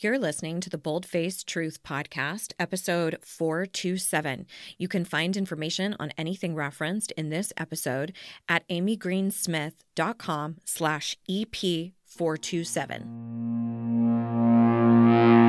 You're listening to the Boldface Truth Podcast, episode 427. You can find information on anything referenced in this episode at amygreensmith.com slash EP427.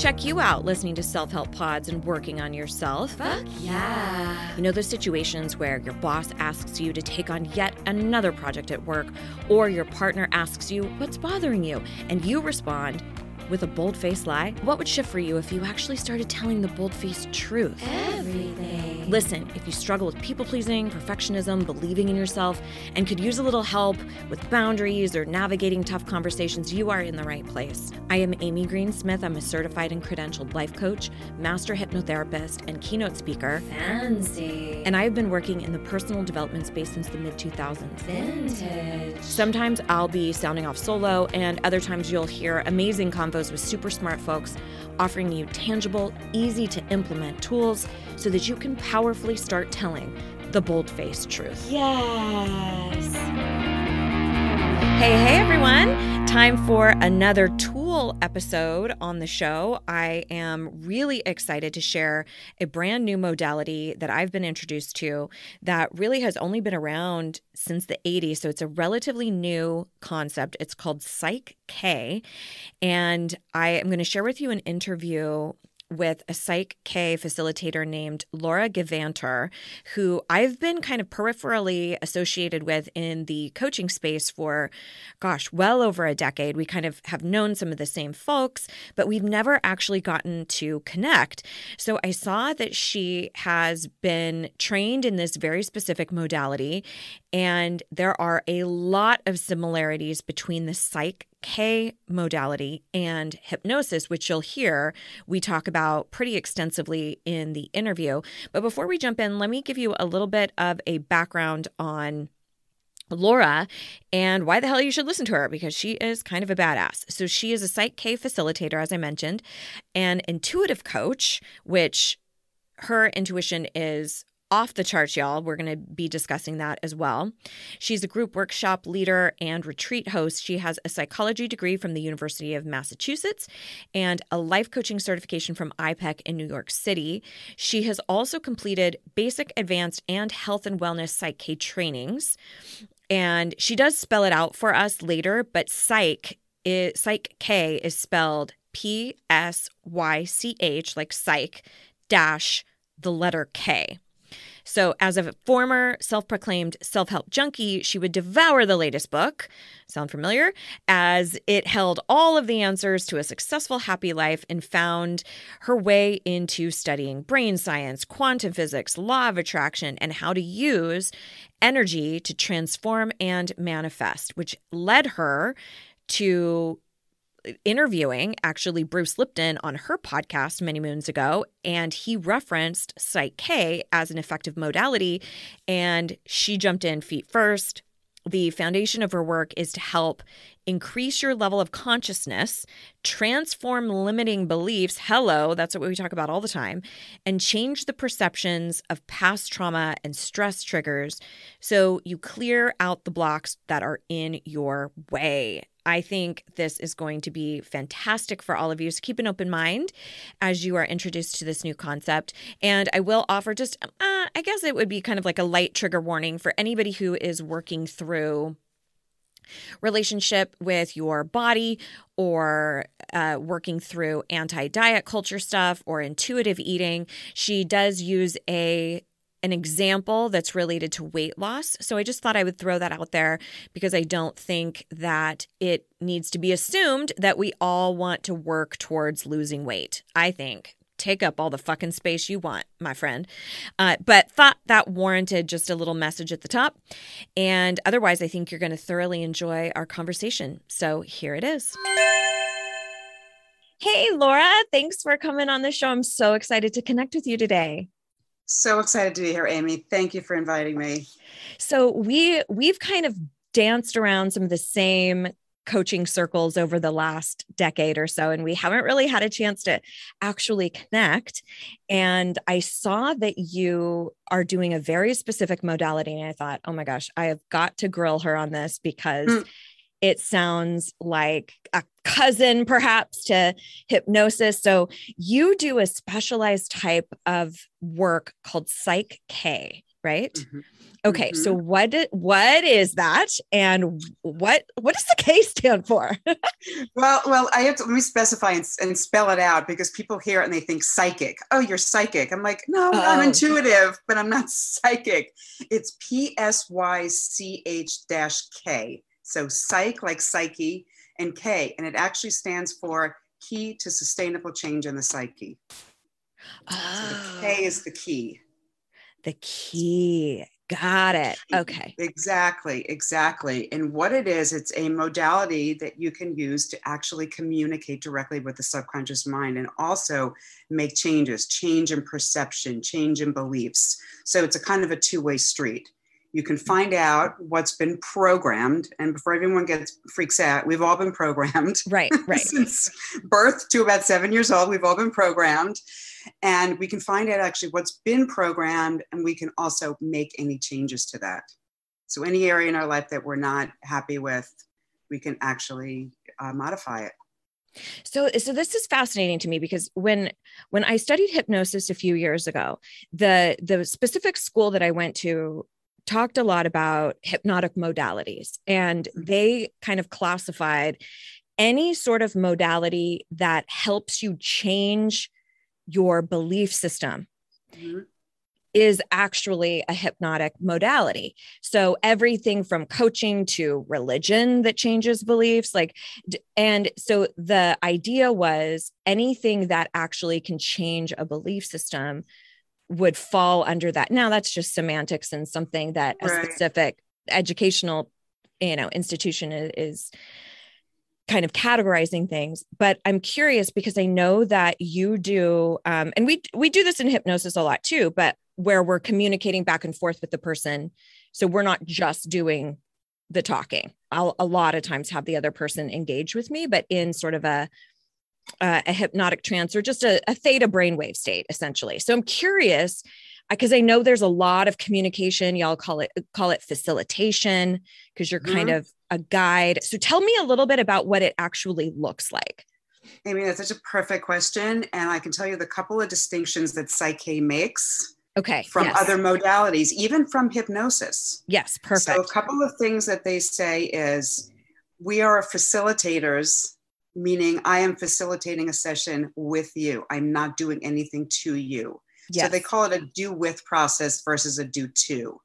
Check you out listening to self help pods and working on yourself. Fuck yeah. You know those situations where your boss asks you to take on yet another project at work, or your partner asks you what's bothering you, and you respond with a bold faced lie? What would shift for you if you actually started telling the bold faced truth? Everything. Listen, if you struggle with people pleasing, perfectionism, believing in yourself, and could use a little help with boundaries or navigating tough conversations, you are in the right place. I am Amy Green Smith. I'm a certified and credentialed life coach, master hypnotherapist, and keynote speaker. Fancy. And I've been working in the personal development space since the mid 2000s. Vintage. Sometimes I'll be sounding off solo, and other times you'll hear amazing convos with super smart folks offering you tangible, easy to implement tools so that you can powerfully start telling the bold faced truth. Yes. Hey, hey, everyone. Time for another tool episode on the show. I am really excited to share a brand new modality that I've been introduced to that really has only been around since the 80s. So it's a relatively new concept. It's called Psych K. And I am going to share with you an interview with a Psych K facilitator named Laura Gevanter, who I've been kind of peripherally associated with in the coaching space for, gosh, well over a decade. We kind of have known some of the same folks, but we've never actually gotten to connect. So I saw that she has been trained in this very specific modality, and there are a lot of similarities between the Psych K modality and hypnosis, which you'll hear we talk about pretty extensively in the interview. But before we jump in, let me give you a little bit of a background on Laura and why the hell you should listen to her because she is kind of a badass. So she is a Psych K facilitator, as I mentioned, an intuitive coach, which her intuition is off the charts, y'all. We're going to be discussing that as well. She's a group workshop leader and retreat host. She has a psychology degree from the University of Massachusetts and a life coaching certification from IPEC in New York City. She has also completed basic, advanced, and health and wellness Psych K trainings. And she does spell it out for us later, but psych is, psych K is spelled P S Y C H, like psych, dash the letter K. So, as a former self proclaimed self help junkie, she would devour the latest book. Sound familiar? As it held all of the answers to a successful, happy life and found her way into studying brain science, quantum physics, law of attraction, and how to use energy to transform and manifest, which led her to interviewing actually Bruce Lipton on her podcast many moons ago, and he referenced Psych K as an effective modality, and she jumped in feet first. The foundation of her work is to help increase your level of consciousness, transform limiting beliefs. Hello, that's what we talk about all the time, and change the perceptions of past trauma and stress triggers so you clear out the blocks that are in your way. I think this is going to be fantastic for all of you. So keep an open mind as you are introduced to this new concept. And I will offer just, uh, I guess it would be kind of like a light trigger warning for anybody who is working through relationship with your body or uh, working through anti diet culture stuff or intuitive eating. She does use a an example that's related to weight loss. So I just thought I would throw that out there because I don't think that it needs to be assumed that we all want to work towards losing weight. I think take up all the fucking space you want, my friend. Uh, but thought that warranted just a little message at the top. And otherwise, I think you're going to thoroughly enjoy our conversation. So here it is. Hey, Laura, thanks for coming on the show. I'm so excited to connect with you today. So excited to be here, Amy. Thank you for inviting me. So we we've kind of danced around some of the same coaching circles over the last decade or so and we haven't really had a chance to actually connect and i saw that you are doing a very specific modality and i thought oh my gosh i have got to grill her on this because mm. It sounds like a cousin perhaps to hypnosis. So you do a specialized type of work called Psych K, right? Mhm. Okay, so Mhm. what what is that and what what does the K stand for? Well, well, I have to let me specify and, and spell it out because people hear it and they think psychic. Oh, you're psychic. I'm like, no, Oh. I'm intuitive, but I'm not psychic. It's P S Y C H dash K. So psych like psyche and K, and it actually stands for key to sustainable change in the psyche. So the K oh. is the key. the key. Got it. Okay. Exactly, exactly. And what it is, it's a modality that you can use to actually communicate directly with the subconscious mind and also make changes, change in perception, change in beliefs. So it's a kind of a two way street. You can find out what's been programmed. And before everyone gets freaks out, we've all been programmed. Right, right. Since birth to about seven years old, we've all been programmed. And we can find out actually what's been programmed, and we can also make any changes to that. So, any area in our life that we're not happy with, we can actually uh, modify it. So so this is fascinating to me because when when I studied hypnosis a few years ago, the the specific school that I went to talked a lot about hypnotic modalities and they kind of classified any sort of modality that helps you change your belief system Mhm. is actually a hypnotic modality. So everything from coaching to religion that changes beliefs like and so the idea was anything that actually can change a belief system would fall under that. Now that's just semantics and something that a Right. specific educational you know institution is, is kind of categorizing things but i'm curious because i know that you do um, and we we do this in hypnosis a lot too but where we're communicating back and forth with the person so we're not just doing the talking i'll a lot of times have the other person engage with me but in sort of a uh, a hypnotic trance or just a, a theta brainwave state essentially so i'm curious because i know there's a lot of communication y'all call it call it facilitation because you're kind of a guide so tell me a little bit about what it actually looks like I mean, that's such a perfect question. And I can tell you the couple of distinctions that Psych K makes okay from yes. other modalities, even from hypnosis. yes perfect So, a couple of things that they say is we are facilitators, meaning I am facilitating a session with you. I'm not doing anything to you. yes. So, they call it a do with process versus a do to.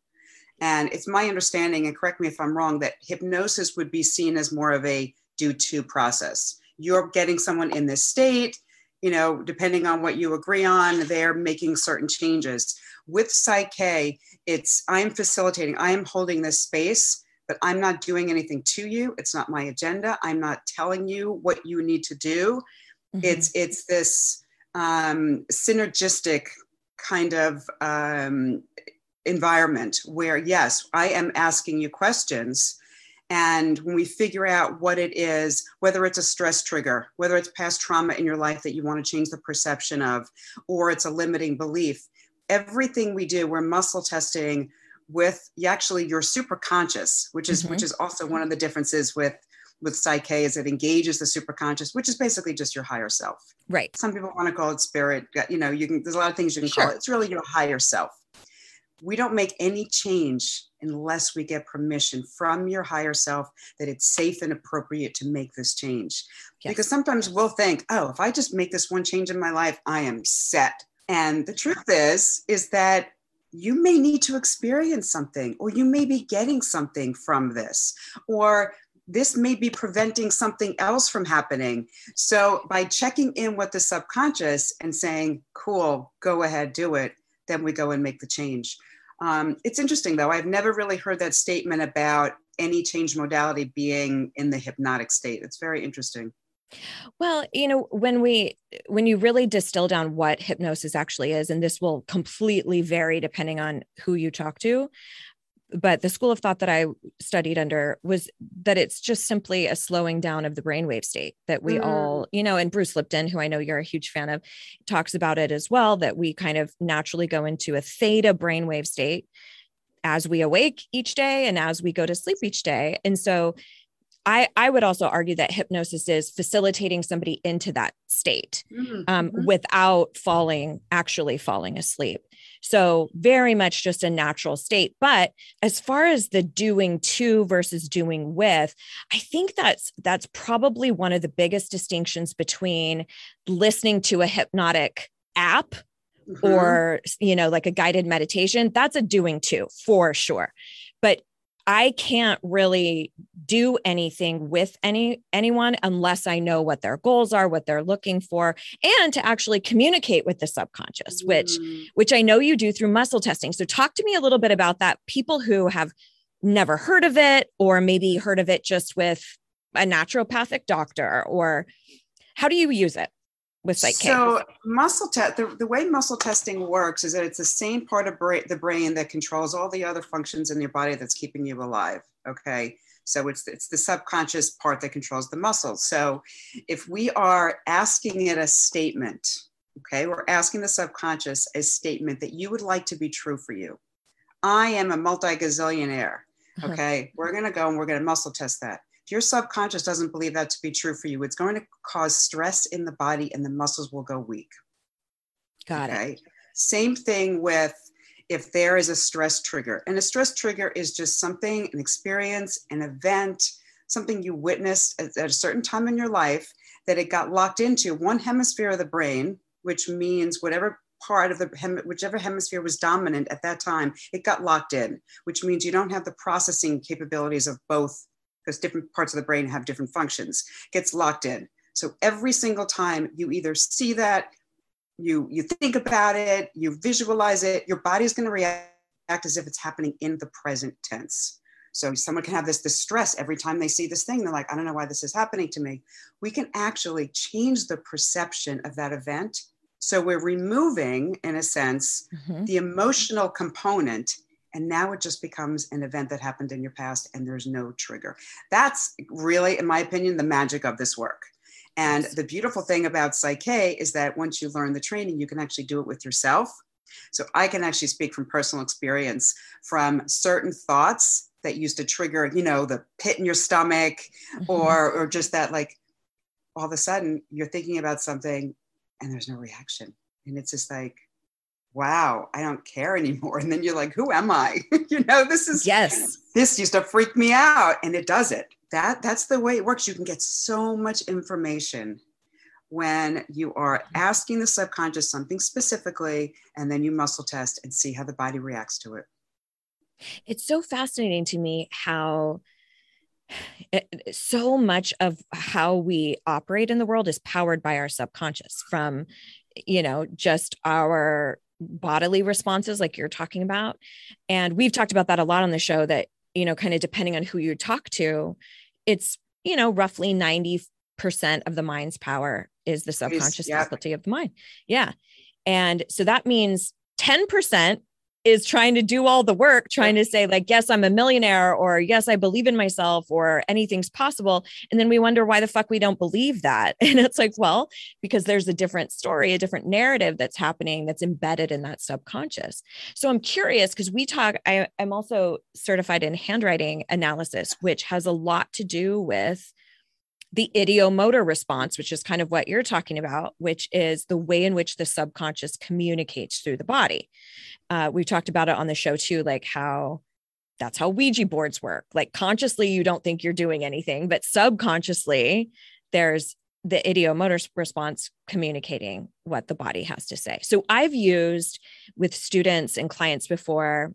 And it's my understanding, and correct me if I'm wrong, that hypnosis would be seen as more of a do to process. You're getting someone in this state, you know, depending on what you agree on, they're making certain changes. With Psych K, it's I'm facilitating, I am holding this space, but I'm not doing anything to you. It's not my agenda. I'm not telling you what you need to do. Mhm. It's it's this um, synergistic kind of um, environment where yes, I am asking you questions. And when we figure out what it is, whether it's a stress trigger, whether it's past trauma in your life that you want to change the perception of, or it's a limiting belief, everything we do, we're muscle testing with you actually your superconscious, which is which mm-hmm. is also one mm-hmm. of the differences with with Psych K is it engages the superconscious, which is basically just your higher self. right Some people want to call it spirit. You know, you can. There's a lot of things you can call it. It's really your higher self. We don't make any change unless we get permission from your higher self that it's safe and appropriate to make this change. Yes. Because sometimes we'll think, oh, if I just make this one change in my life, I am set. And the truth is, is that you may need to experience something, or you may be getting something from this, or this may be preventing something else from happening. So by checking in with the subconscious and saying, cool, go ahead, do it, then we go and make the change. Um, it's interesting though, I've never really heard that statement about any change modality being in the hypnotic state. It's very interesting. Well, you know, when we when you really distill down what hypnosis actually is, and this will completely vary depending on who you talk to, but the school of thought that I studied under was that it's just simply a slowing down of the brainwave state that we Mm. all, you know, and Bruce Lipton, who I know you're a huge fan of, talks about it as well, that we kind of naturally go into a theta brainwave state as we awake each day and as we go to sleep each day. And so I, I would also argue that hypnosis is facilitating somebody into that state um, Mhm. without falling, actually falling asleep. So, very much just a natural state. But as far as the doing to versus doing with, I think that's that's probably one of the biggest distinctions between listening to a hypnotic app Mhm. or you know like a guided meditation that's a doing to for sure but i can't really do anything with any anyone unless i know what their goals are what they're looking for and to actually communicate with the subconscious which Mm. which i know you do through muscle testing. So talk to me a little bit about that. People who have never heard of it or maybe heard of it just with a naturopathic doctor or how do you use it with psych So muscle test, the, the way muscle testing works is that it's the same part of bra- the brain that controls all the other functions in your body that's keeping you alive. Okay. So it's, it's the subconscious part that controls the muscles. So if we are asking it a statement, okay, we're asking the subconscious a statement that you would like to be true for you. I am a multi gazillionaire. Uh-huh. Okay. We're going to go and we're going to muscle test that. If your subconscious doesn't believe that to be true for you, it's going to cause stress in the body and the muscles will go weak. got it Okay. Same thing with if there is a stress trigger. And a stress trigger is just something, an experience, an event, something you witnessed at, at a certain time in your life that it got locked into one hemisphere of the brain, which means whatever part of the hem- whichever hemisphere was dominant at that time, it got locked in, which means you don't have the processing capabilities of both because different parts of the brain have different functions, gets locked in. So every single time you either see that, you you think about it, you visualize it, your body's going to react as if it's happening in the present tense. So someone can have this distress every time they see this thing. They're like, I don't know why this is happening to me. We can actually change the perception of that event. So we're removing, in a sense, Mhm. the emotional component and now it just becomes an event that happened in your past and there's no trigger. That's really in my opinion the magic of this work. And the beautiful thing about psych K is that once you learn the training you can actually do it with yourself. So i can actually speak from personal experience from certain thoughts that used to trigger you know the pit in your stomach Mhm. or or just that like all of a sudden you're thinking about something and there's no reaction. And it's just like wow i don't care anymore. And then you're like who am i? You know this is yes. this used to freak me out and it does it. That that's the way it works. You can get so much information when you are mm-hmm. asking the subconscious something specifically and then you muscle test and see how the body reacts to it. It's so fascinating to me how it- it- so much of how we operate in the world is powered by our subconscious from you know just our bodily responses like you're talking about. And we've talked about that a lot on the show that you know kind of depending on who you talk to it's you know roughly 90% of the mind's power is the subconscious yeah. faculty of the mind. Yeah. And so that means 10% is trying to do all the work, trying to say, like, yes, I'm a millionaire, or yes, I believe in myself, or anything's possible. And then we wonder why the fuck we don't believe that. And it's like, well, because there's a different story, a different narrative that's happening that's embedded in that subconscious. So I'm curious because we talk, I, I'm also certified in handwriting analysis, which has a lot to do with the ideomotor response, which is kind of what you're talking about, which is the way in which the subconscious communicates through the body. Uh, we talked about it on the show too, like how that's how Ouija boards work. Like consciously, you don't think you're doing anything, but subconsciously, there's the ideomotor response communicating what the body has to say. So I've used with students and clients before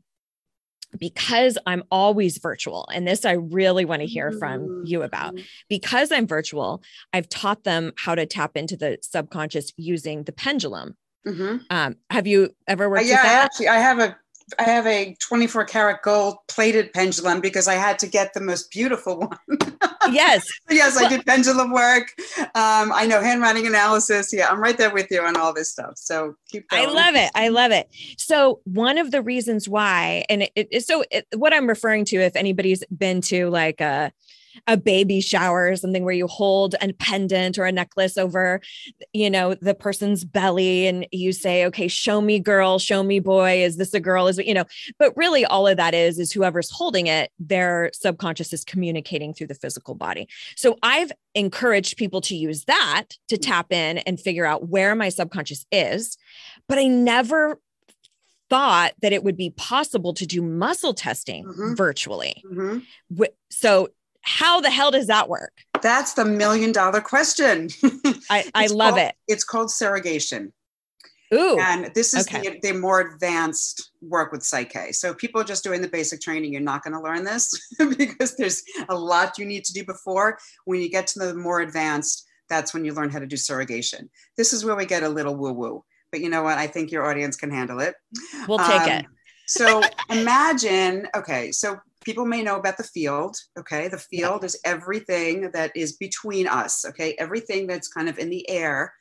because I'm always virtual, and this I really want to hear from you about because I'm virtual, I've taught them how to tap into the subconscious using the pendulum. Mhm. Um, have you ever Uh, worked yeah, with I actually, I have a, I have a 24 karat gold plated pendulum because I had to get the most beautiful one. yes. yes, I did pendulum work. Um, I know handwriting analysis. Yeah, I'm right there with you on all this stuff. So keep I love it. I love it. So one of the reasons why, and it, it, so it, what I'm referring to, if anybody's been to like a a baby shower or something where you hold a pendant or a necklace over, you know, the person's belly and you say, okay, show me girl, show me boy. Is this a girl? Is, you know, but really all of that is, is whoever's holding it, their subconscious is communicating through the physical body. So I've encouraged people to use that to Mm. tap in and figure out where my subconscious is. But I never thought that it would be possible to do muscle testing Mhm. virtually. Mhm. So, how the hell does that work? That's the million dollar question. I, I love called- it. It's called surrogation. Ooh, And this is okay. the, the more advanced work with Psych K. So people are just doing the basic training, you're not going to learn this because there's a lot you need to do before. When you get to the more advanced, that's when you learn how to do surrogation. This is where we get a little woo woo. But you know what? I think your audience can handle it. we'll take Um, it. So imagine, okay, so people may know about the field. Okay, the field is everything that is between us. Okay, everything that's kind of in the air.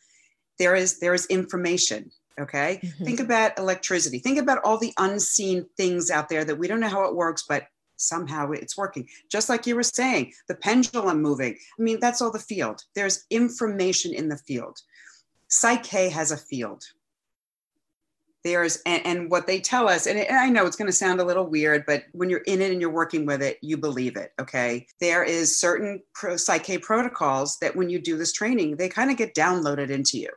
There is there is information. Okay, Mhm. think about electricity. Think about all the unseen things out there that we don't know how it works, but somehow it's working. Just like you were saying, the pendulum moving. I mean, that's all the field. There's information in the field. Psych K has a field there's and, and what they tell us and, and i know it's going to sound a little weird but when you're in it and you're working with it you believe it okay? There is certain pro, psych K protocols that when you do this training they kind of get downloaded into you.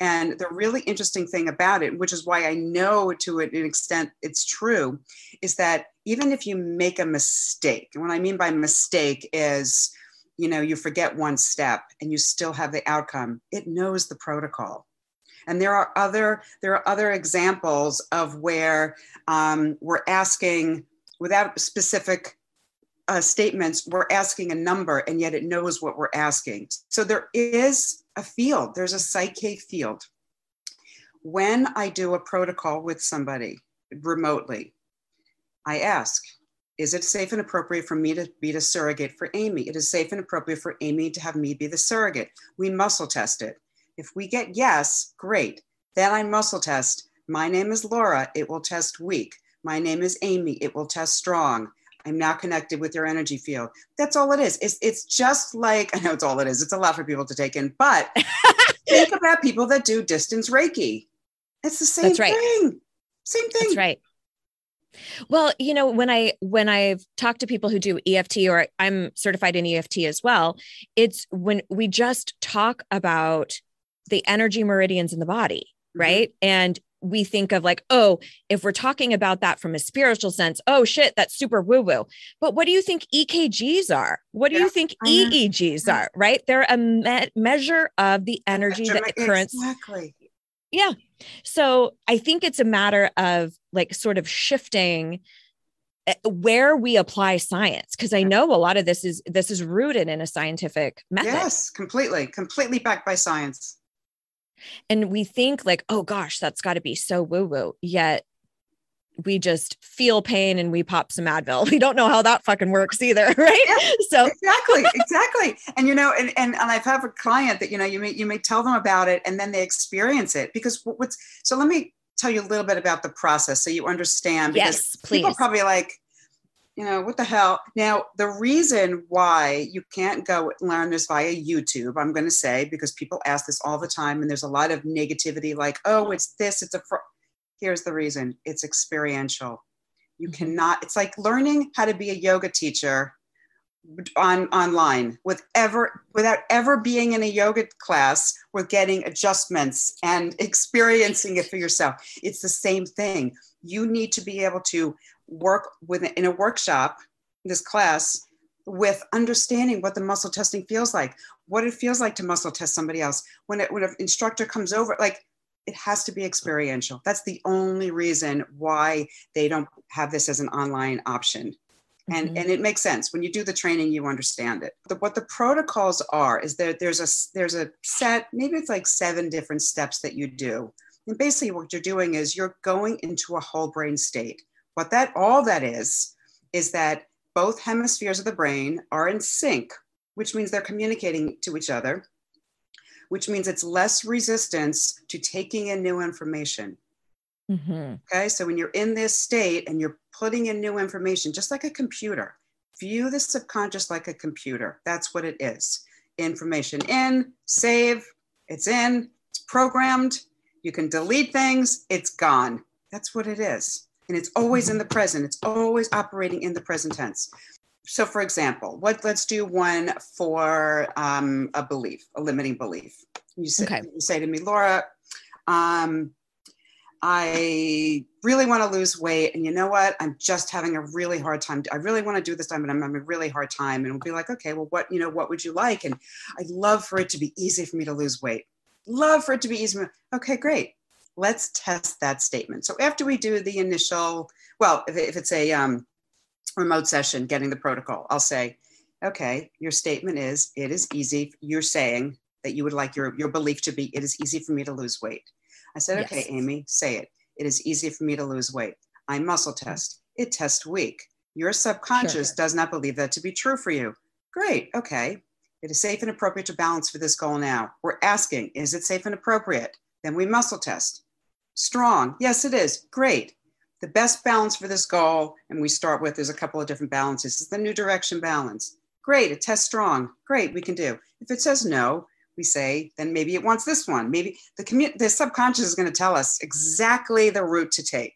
And the really interesting thing about it which is why i know to an extent it's true is that even if you make a mistake and what i mean by mistake is you know you forget one step and you still have the outcome it knows the protocol and there are other there are other examples of where um, we're asking without specific uh, statements we're asking a number and yet it knows what we're asking. So there is a field there's a psych K field. When i do a protocol with somebody remotely i ask is it safe and appropriate for me to be the surrogate for amy? It is safe and appropriate for amy to have me be the surrogate. We muscle test it if we get yes, great. Then I muscle test. My name is Laura. It will test weak. My name is Amy. It will test strong. I'm now connected with your energy field. That's all it is. It's, it's just like, I know it's all it is. It's a lot for people to take in, but think about people that do distance Reiki. It's the same That's right. thing. Same thing. That's right. Well, you know, when I when I've talked to people who do EFT or I'm certified in EFT as well, it's when we just talk about the energy meridians in the body, Mhm. right? And we think of like, oh, if we're talking about that from a spiritual sense, oh shit, that's super woo woo. But what do you think EKGs are? What do Yeah, you think. EEGs are? Right? They're a me- measure of the energy that the currents Exactly. yeah. So I think it's a matter of like sort of shifting uh, where we apply science because I know a lot of this is this is rooted in a scientific method. Yes, completely, completely backed by science. And we think like, oh gosh, that's got to be so woo woo. Yet we just feel pain and we pop some Advil. We don't know how that fucking works either, right? Yeah. So exactly exactly and you know and, and and i've had a client that you know you may you may tell them about it and then they experience it because what's so let me tell you a little bit about the process so you understand because yes, people please. probably like you know what the hell now the reason why you can't go learn this via youtube i'm going to say because people ask this all the time and there's a lot of negativity like oh it's this it's a fr-. here's the reason it's experiential you Mhm. cannot it's like learning how to be a yoga teacher on online with ever without ever being in a yoga class with getting adjustments and experiencing it for yourself it's the same thing you need to be able to work with in a workshop this class with understanding what the muscle testing feels like what it feels like to muscle test somebody else. When it when an instructor comes over like it has to be experiential. That's the only reason why they don't have this as an online option. And Mhm. and it makes sense. When you do the training you understand it. The, what the protocols are is that there's a there's a set maybe it's like seven different steps that you do. And basically what you're doing is you're going into a whole brain state what that all that is is that both hemispheres of the brain are in sync which means they're communicating to each other which means it's less resistance to taking in new information Mhm. Okay, so when you're in this state and you're putting in new information, just like a computer, view the subconscious like a computer. That's what it is. Information in, save, it's in, it's programmed. You can delete things, it's gone. That's what it is. And it's always in the present. It's always operating in the present tense. So, for example, what let's do one for um, a belief, a limiting belief. You say, Okay. you say to me, Laura, um, I really want to lose weight. And you know what? I'm just having a really hard time. I really want to do this time, but I'm having a really hard time. And we'll be like, okay, well, what, you know, what would you like? And I'd love for it to be easy for me to lose weight. Love for it to be easy. Okay, great. Let's test that statement. So after we do the initial, well, if, if it's a um, remote session, getting the protocol, I'll say, okay, your statement is, it is easy. You're saying that you would like your, your belief to be, it is easy for me to lose weight. I said, Yes. okay, Amy, say it. It is easy for me to lose weight. I muscle test. It tests weak. Your subconscious Sure. does not believe that to be true for you. Great. Okay. It is safe and appropriate to balance for this goal now. We're asking, is it safe and appropriate? Then we muscle test. Strong. Yes, it is. Great. The best balance for this goal, and we start with there's a couple of different balances, It's the new direction balance. Great. It tests strong. Great. We can do. If it says no, we say, then maybe it wants this one. Maybe the commu- the subconscious is going to tell us exactly the route to take.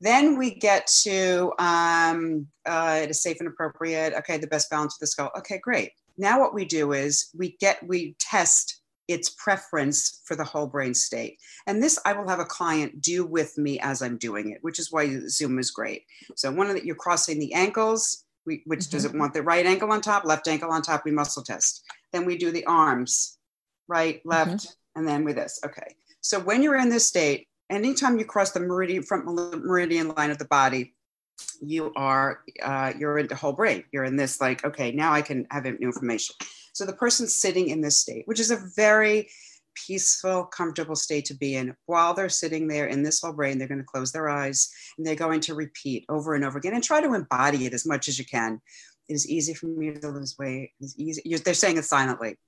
Then we get to um, uh, it is safe and appropriate. Okay, the best balance for this goal. Okay, great. Now what we do is we get we test its preference for the whole brain state, and this I will have a client do with me as I'm doing it, which is why Zoom is great. So one of the, you're crossing the ankles. We, which does it want the right ankle on top, left ankle on top? We muscle test. Then we do the arms, right, left, and then with this. Okay. So when you're in this state, anytime you cross the meridian front meridian line of the body, you are uh, you're into whole brain. You're in this like, okay, now I can have new information. So the person's sitting in this state, which is a very peaceful, comfortable state to be in. While they're sitting there in this whole brain, they're going to close their eyes and they're going to repeat over and over again and try to embody it as much as you can. It is easy for me to lose weight. It's easy. They're saying it silently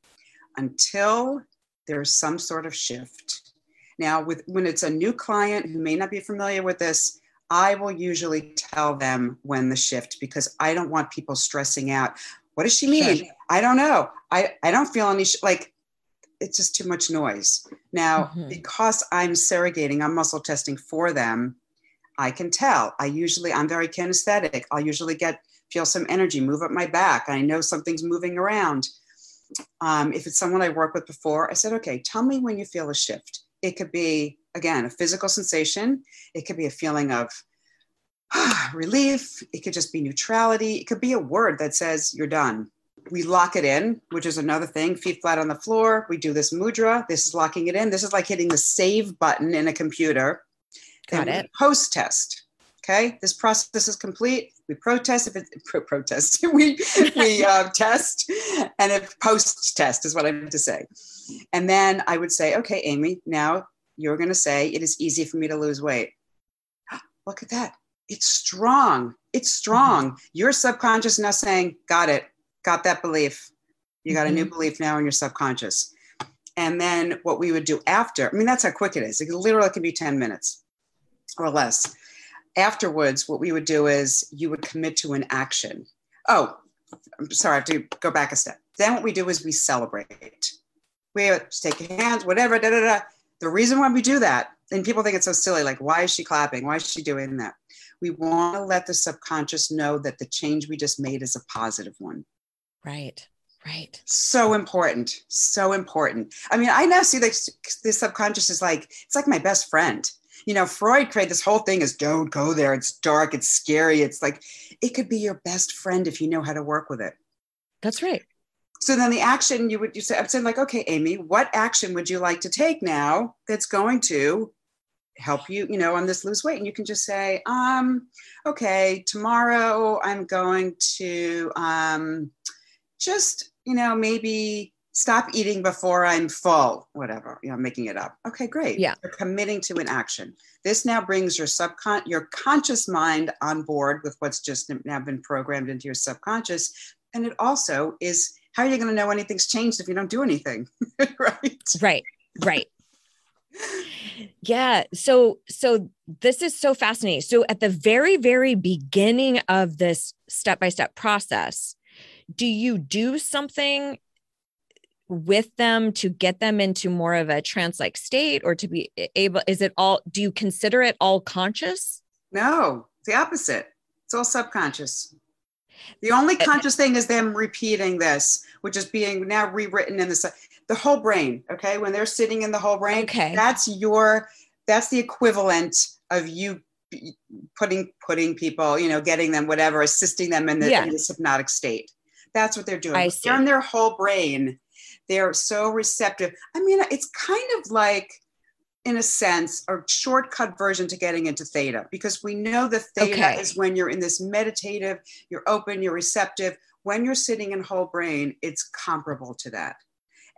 until there's some sort of shift. Now, with when it's a new client who may not be familiar with this, I will usually tell them when the shift because I don't want people stressing out. What does she mean? Sure. I don't know. I, I don't feel any, sh-. like, it's just too much noise. Now, Mhm. because I'm surrogating, I'm muscle testing for them, I can tell. I usually, I'm very kinesthetic. I'll usually get, feel some energy, move up my back. I know something's moving around. Um, if it's someone I've worked with before, I said, okay, tell me when you feel a shift. It could be, again, a physical sensation. It could be a feeling of relief. It could just be neutrality. It could be a word that says you're done. We lock it in, which is another thing. Feet flat on the floor. We do this mudra. This is locking it in. This is like hitting the save button in a computer. Got Then it. Post test. Okay, this process is complete. We protest if it's pro- protest. we we uh, test, and if post test is what I meant to say. And then I would say, okay, Amy, now you're going to say it is easy for me to lose weight. Look at that. It's strong. It's strong. Your subconscious now saying, got it, got that belief. You got a new mm-hmm. belief now in your subconscious. And then what we would do after, I mean, that's how quick it is. It literally could be 10 minutes or less. Afterwards, what we would do is you would commit to an action. Oh, I'm sorry, I have to go back a step. Then what we do is we celebrate. We take hands, whatever, da da da. The reason why we do that, and people think it's so silly, like, why is she clapping? Why is she doing that? We want to let the subconscious know that the change we just made is a positive one. Right. Right. So important. So important. I mean, I now see that the subconscious is like, it's like my best friend. You know, Freud created this whole thing is don't go there. It's dark. It's scary. It's like, it could be your best friend if you know how to work with it. That's right. So then the action you would you say, I'd say like, okay, Amy, what action would you like to take now that's going to help you, you know, on this lose weight? And you can just say, um, okay, tomorrow I'm going to um, just, you know, maybe stop eating before I'm full, whatever, you know, making it up. Okay, great. Yeah. You're committing to an action. This now brings your subcon your conscious mind on board with what's just now been programmed into your subconscious. And it also is how are you going to know anything's changed if you don't do anything? right. Right. Right. Yeah. So so this is so fascinating. So at the very very beginning of this step-by-step process, do you do something with them to get them into more of a trance like state or to be able is it all do you consider it all conscious? No, the opposite. It's all subconscious. The only Uh, conscious thing is them repeating this, which is being now rewritten in the the whole brain. Okay, when they're sitting in the whole brain, Okay. that's your that's the equivalent of you putting putting people, you know, getting them whatever, assisting them in the, Yeah. in this hypnotic state. That's what they're doing. I They're in their whole brain. They're so receptive. I mean, it's kind of like in a sense, a shortcut version to getting into theta because we know the theta Okay. is when you're in this meditative, you're open, you're receptive. When you're sitting in whole brain, it's comparable to that.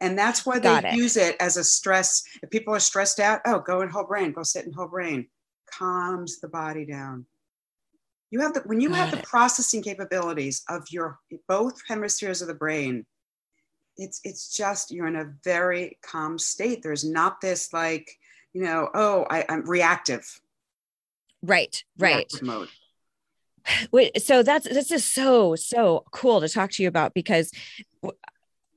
And that's why Got they it. use it as a stress. If people are stressed out, oh, go in whole brain, go sit in whole brain, calms the body down. You have the when you have Got the processing capabilities of your both hemispheres of the brain, it's it's just you're in a very calm state. There's not this like, you know, oh, I, I'm reactive. Right, right. reactive mode. Wait, so that's this is so so cool to talk to you about because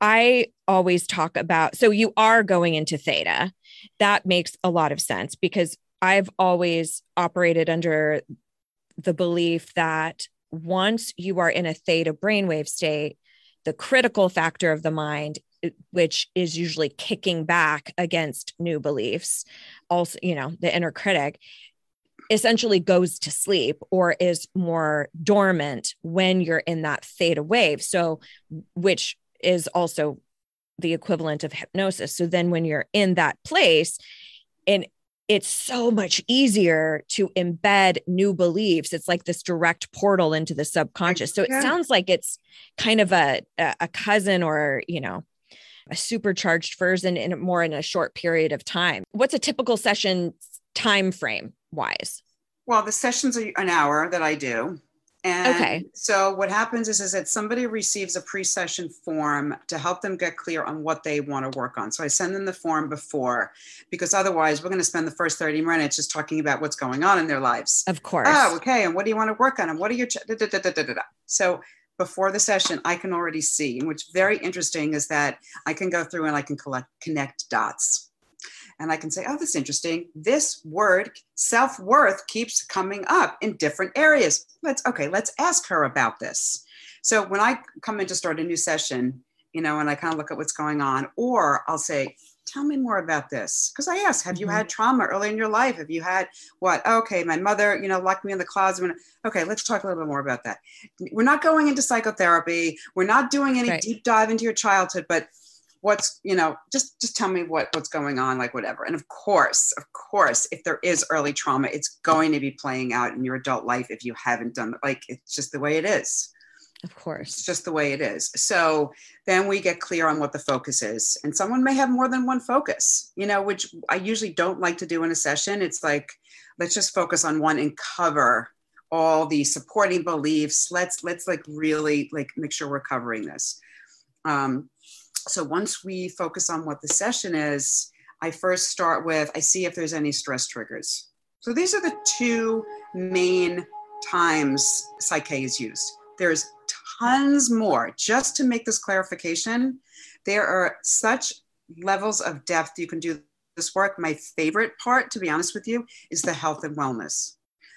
I always talk about so you are going into theta. That makes a lot of sense because I've always operated under the belief that once you are in a theta brainwave state, the critical factor of the mind, which is usually kicking back against new beliefs, also, you know, the inner critic, essentially goes to sleep or is more dormant when you're in that theta wave. So, which is also the equivalent of hypnosis. So then when you're in that place, and it's so much easier to embed new beliefs. It's like this direct portal into the subconscious. So it Yeah. sounds like it's kind of a a a cousin or, you know, a supercharged version in more in a short period of time. What's a typical session time frame wise? Well, the sessions are an hour that I do. And Okay. so what happens is, is that somebody receives a pre-session form to help them get clear on what they want to work on. So I send them the form before because otherwise we're going to spend the first 30 minutes just talking about what's going on in their lives. Of course. Oh, okay. And what do you want to work on? And what are your ch- da, da, da, so before the session, I can already see. And what's very interesting is that I can go through and I can collect connect dots. And I can say, oh, that's interesting. This word, self-worth, keeps coming up in different areas. Let's okay, let's ask her about this. So when I come in to start a new session, you know, and I kind of look at what's going on, or I'll say, tell me more about this. Because I ask, have you Mhm. had trauma early in your life? Have you had what? Okay, my mother, you know, locked me in the closet. When- Okay, let's talk a little bit more about that. We're not going into psychotherapy. We're not doing any Right. deep dive into your childhood, but what's you know just just tell me what what's going on like whatever and of course of course if there is early trauma it's going to be playing out in your adult life if you haven't done it like it's just the way it is Of course. it's just the way it is. So then we get clear on what the focus is. And someone may have more than one focus, you know, which I usually don't like to do in a session. It's like, let's just focus on one and cover all the supporting beliefs. Let's let's like really like make sure we're covering this. Um, so once we focus on what the session is, I first start with I see if there's any stress triggers. So these are the two main times Psych K is used. There's tons more. Just to make this clarification, there are such levels of depth you can do this work. My favorite part, to be honest with you, is the health and wellness.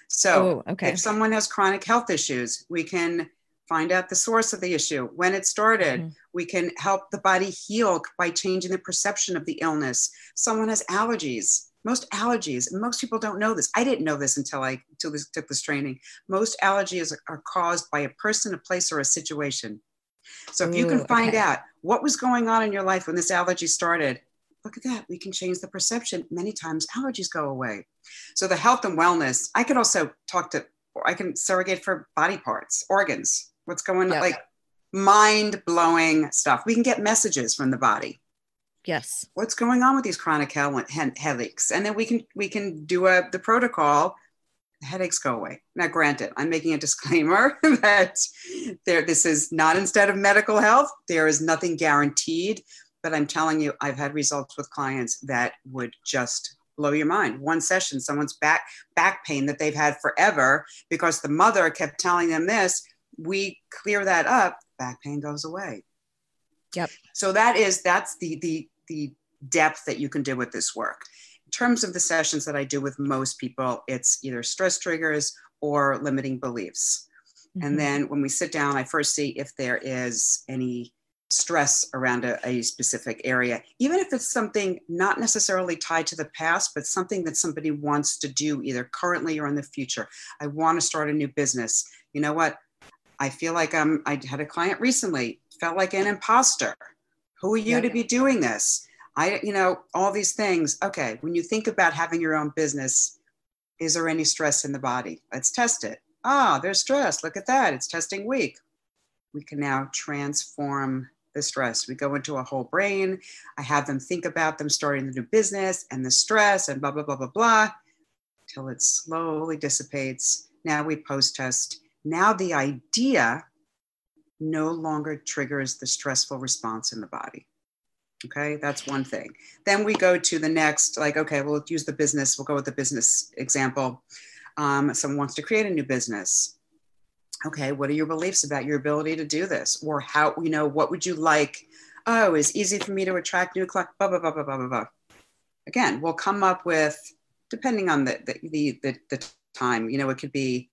So oh, okay. if someone has chronic health issues, we can find out the source of the issue, when it started. Mhm. We can help the body heal by changing the perception of the illness. Someone has allergies. Most allergies, and most people don't know this. I didn't know this until I until this, took this training. Most allergies are caused by a person, a place, or a situation. So if you can find okay. out what was going on in your life when this allergy started, look at that. We can change the perception. Many times allergies go away. So the health and wellness, I could also talk to, or I can surrogate for body parts, organs, what's going on, like mind blowing stuff. We can get messages from the body. Yes. What's going on with these chronic head- head- headaches? And then we can we can do a the protocol. Headaches go away. Now, granted, I'm making a disclaimer that there this is not instead of medical health. There is nothing guaranteed, but I'm telling you, I've had results with clients that would just blow your mind. One session, someone's back back pain that they've had forever because the mother kept telling them this. We clear that up, back pain goes away. Yep. So that is that's the the the depth that you can do with this work. In terms of the sessions that I do with most people, it's either stress triggers or limiting beliefs. Mhm. And then when we sit down, I first see if there is any stress around a, a specific area, even if it's something not necessarily tied to the past, but something that somebody wants to do either currently or in the future. I want to start a new business. You know what? I feel like I'm, I had a client recently, felt like an imposter. Who are you Yeah. to be doing this? I, you know, all these things. Okay, when you think about having your own business, is there any stress in the body? Let's test it. Ah, there's stress. Look at that. It's testing weak. We can now transform the stress. We go into a whole brain. I have them think about them starting the new business and the stress and blah, blah, blah, blah, blah, till it slowly dissipates. Now we post test. Now the idea no longer triggers the stressful response in the body. Okay, that's one thing. Then we go to the next, like, okay, we'll use the business. We'll go with the business example. Um, someone wants to create a new business. Okay, what are your beliefs about your ability to do this? Or how, you know, what would you like? Oh, it's easy for me to attract new clients, blah, blah, blah, blah, blah, blah, blah. Again, we'll come up with, depending on the, the, the, the, the time, you know, it could be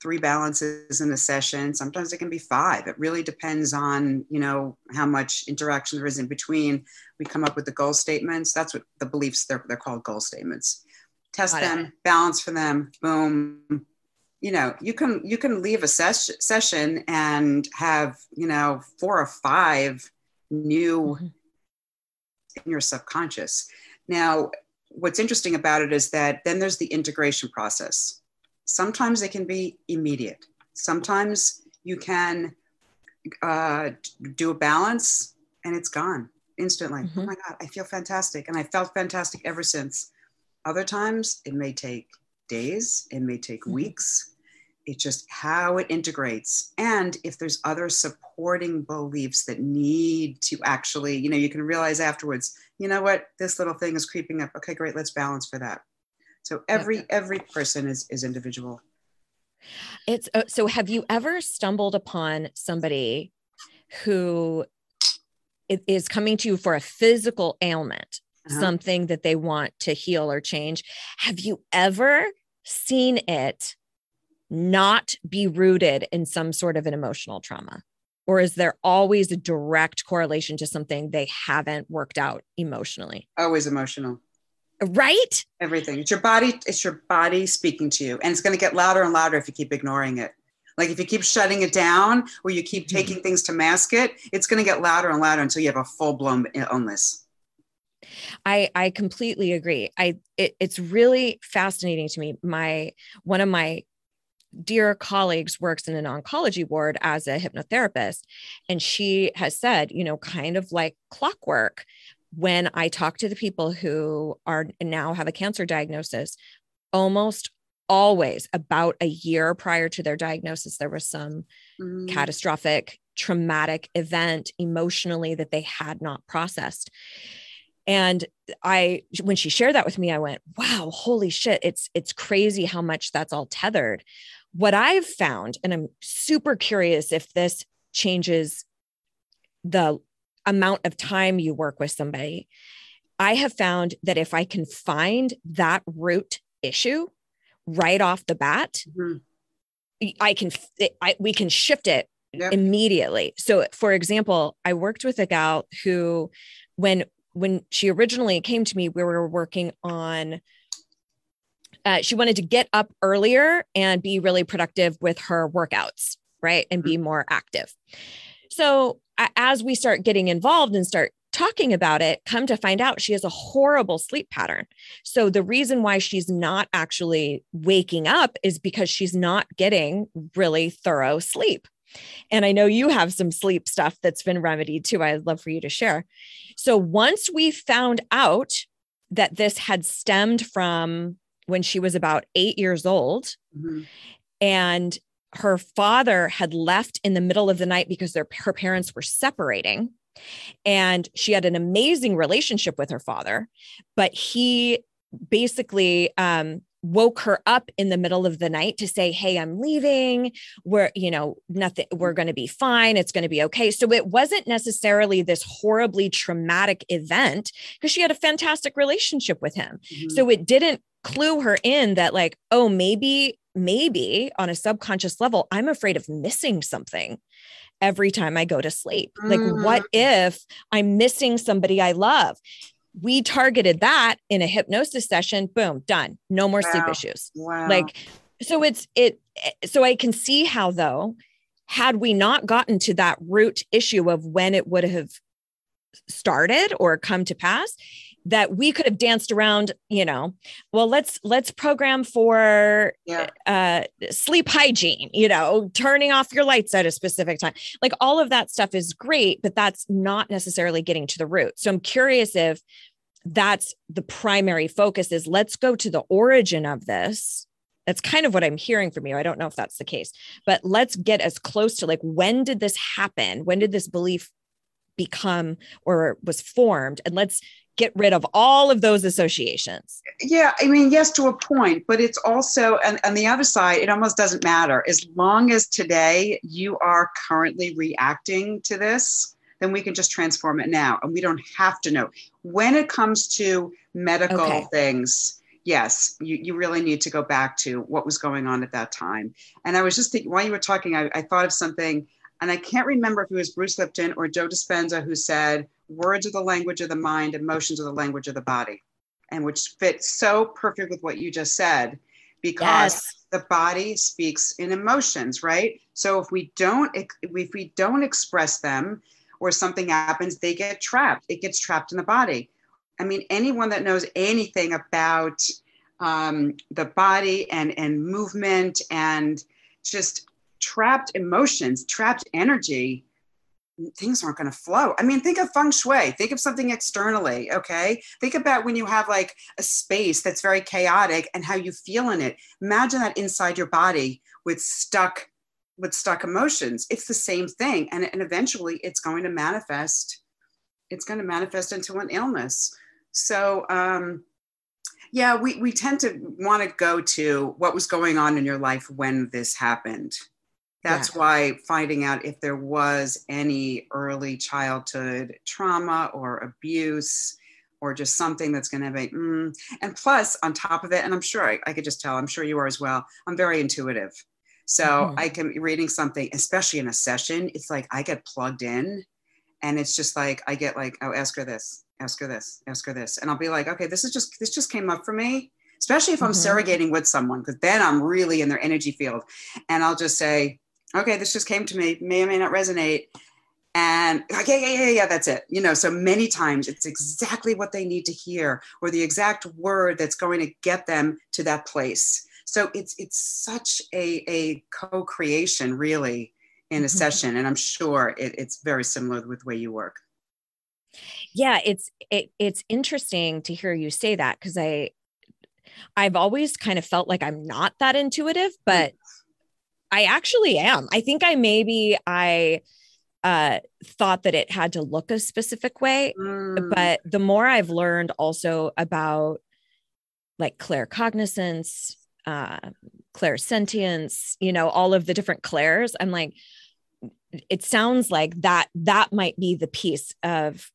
three balances in a session. Sometimes it can be five. It really depends on, you know, how much interaction there is in between. We come up with the goal statements. That's what the beliefs, they're, they're called goal statements. Test Got it. them, balance for them, boom. You know, you can you can leave a ses- session and have, you know, four or five new Mhm. in your subconscious. Now, what's interesting about it is that then there's the integration process. Sometimes it can be immediate. Sometimes you can uh, do a balance and it's gone instantly. Oh Mhm. my God, I feel fantastic. And I felt fantastic ever since. Other times it may take days, it may take Mhm. weeks. It's just how it integrates. And if there's other supporting beliefs that need to actually, you know, you can realize afterwards, you know what, this little thing is creeping up. Okay, great, let's balance for that. So every every person is is individual. It's uh, so have you ever stumbled upon somebody who is coming to you for a physical ailment, Uh-huh. something that they want to heal or change? Have you ever seen it not be rooted in some sort of an emotional trauma? Or is there always a direct correlation to something they haven't worked out emotionally? Always emotional. Right? Everything. It's your body, it's your body speaking to you. And it's going to get louder and louder if you keep ignoring it. Like if you keep shutting it down or you keep Mhm. taking things to mask it, it's going to get louder and louder until you have a full blown illness. I I completely agree. I it, it's really fascinating to me. My one of my dear colleagues works in an oncology ward as a hypnotherapist and she has said, you know, kind of like clockwork when I talk to the people who are now have a cancer diagnosis, almost always about a year prior to their diagnosis there was some Mm. catastrophic traumatic event emotionally that they had not processed and i when she shared that with me i went wow holy shit it's it's crazy how much that's all tethered what i've found and i'm super curious if this changes the amount of time you work with somebody i have found that if i can find that root issue right off the bat Mhm. I can I, we can shift it Yep. immediately. So for example, I worked with a gal who when when she originally came to me, we were working on uh, she wanted to get up earlier and be really productive with her workouts, right? And be more active. So as we start getting involved and start talking about it, come to find out she has a horrible sleep pattern. So the reason why she's not actually waking up is because she's not getting really thorough sleep. And I know you have some sleep stuff that's been remedied too. I'd love for you to share. So once we found out that this had stemmed from when she was about eight years old, Mhm. and her father had left in the middle of the night because their her parents were separating. And she had an amazing relationship with her father, but he basically um, woke her up in the middle of the night to say hey i'm leaving. We're you know nothing we're going to be fine. It's going to be okay. So it wasn't necessarily this horribly traumatic event because she had a fantastic relationship with him. Mm-hmm. so it didn't clue her in that like oh maybe maybe on a subconscious level i'm afraid of missing something every time i go to sleep like what mm-hmm. if i'm missing somebody i love we targeted that in a hypnosis session boom done no more wow. sleep issues wow. like so it's it so i can see how though had we not gotten to that root issue of when it would have started or come to pass that we could have danced around you know well let's let's program for yeah. uh sleep hygiene you know turning off your lights at a specific time. Like all of that stuff is great but that's not necessarily getting to the root. So i'm curious if that's the primary focus is let's go to the origin of this. That's kind of what i'm hearing from you. I don't know if that's the case but let's get as close to like when did this happen? When did this belief become or was formed? And let's get rid of all of those associations. Yeah i mean yes to a point but it's also and on the other side it almost doesn't matter. As long as today you are currently reacting to this then we can just transform it now and we don't have to know. When it comes to medical okay. things yes you, you really need to go back to what was going on at that time. And i was just thinking while you were talking I, I thought of something and I can't remember if it was Bruce Lipton or Joe Dispenza who said, words are the language of the mind, emotions are the language of the body. And which fits so perfect with what you just said, because yes. the body speaks in emotions, right? So if we don't if we don't express them or something happens, they get trapped. It gets trapped in the body. I mean, anyone that knows anything about um, the body and and movement and just trapped emotions, trapped energy, things aren't going to flow. I mean, think of feng shui, think of something externally, okay? Think about when you have like a space that's very chaotic and how you feel in it. Imagine that inside your body with stuck with stuck emotions. It's the same thing and and eventually it's going to manifest it's going to manifest into an illness. So, um yeah, we, we tend to want to go to what was going on in your life when this happened. That's yeah. why finding out if there was any early childhood trauma or abuse or just something that's going to be, mm. and plus on top of it, and I'm sure I, I, could just tell, I'm sure you are as well. I'm very intuitive. So mm-hmm. I can be reading something, especially in a session, it's like I get plugged in and it's just like, I get like, oh, ask her this, ask her this, ask her this. And I'll be like, okay, this is just, this just came up for me especially if I'm mm-hmm. surrogating with someone, because then I'm really in their energy field. And I'll just say, okay, this just came to me, may or may not resonate. And like, yeah, yeah, yeah, yeah, that's it. You know, so many times it's exactly what they need to hear or the exact word that's going to get them to that place. So it's it's such a, a co-creation really in a mm-hmm. session. And I'm sure it, it's very similar with the way you work. Yeah, it's it, it's interesting to hear you say that because I I've always kind of felt like I'm not that intuitive, but I actually am. I think I maybe I uh, thought that it had to look a specific way, mm. but the more I've learned also about like claircognizance, uh, clairsentience, you know, all of the different clairs, I'm like, it sounds like that that might be the piece of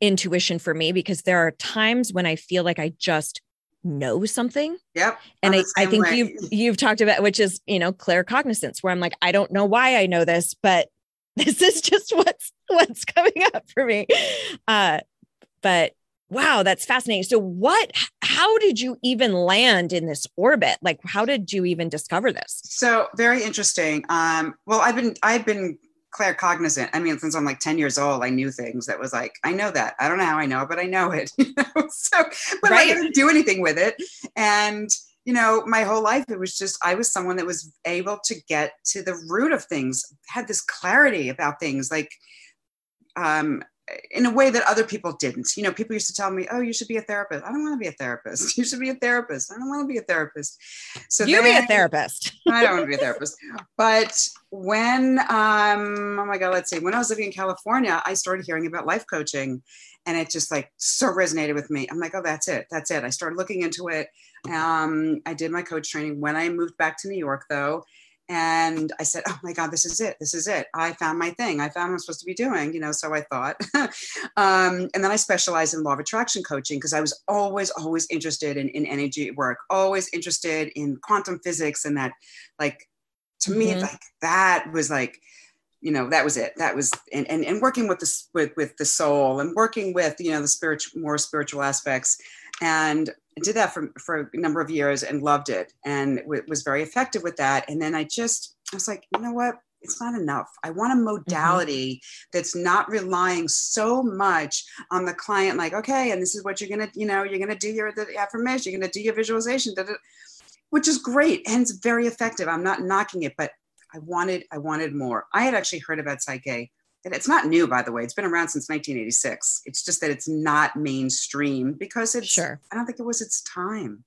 intuition for me because there are times when I feel like I just know something. Yep. And I, I think way. you've you've talked about which is, you know, claircognizance, where I'm like, I don't know why I know this, but this is just what's what's coming up for me. Uh, but wow, that's fascinating. So what how did you even land in this orbit? Like how did you even discover this? So very interesting. Um, well, I've been I've been claircognizant. I mean, since I'm like 10 years old, I knew things that was like, I know that. I don't know how I know it, but I know it. You know? So, but right. I didn't do anything with it. And, you know, my whole life, it was just, I was someone that was able to get to the root of things, had this clarity about things. Like, um, in a way that other people didn't. You know, people used to tell me, "Oh, you should be a therapist." I don't want to be a therapist. You should be a therapist. I don't want to be a therapist. So you be a therapist. I don't want to be a therapist. But when, um, oh my God, let's see, when I was living in California, I started hearing about life coaching, and it just like so resonated with me. I'm like, oh, that's it, that's it. I started looking into it. Um, I did my coach training. When I moved back to New York, though, and I said, "Oh my God, this is it! This is it! I found my thing. I found what I'm supposed to be doing." You know, so I thought. um, and then I specialized in law of attraction coaching because I was always, always interested in, in energy work, always interested in quantum physics, and that, like, to mm-hmm. me, like that was like, you know, that was it. That was and and, and working with the with with the soul and working with you know the spiritual more spiritual aspects, and did that for, for a number of years and loved it and w- was very effective with that. And then I just, I was like, you know what? It's not enough. I want a mm-hmm. modality mm-hmm. that's not relying so much on the client, like, okay, and this is what you're gonna, you know, you're gonna do your the affirmation, you're gonna do your visualization, which is great and it's very effective. I'm not knocking it, but I wanted, I wanted more. I had actually heard about Psych K and it's not new by the way. It's been around since 1986 it's just that it's not mainstream because it's sure. I don't think it was its time.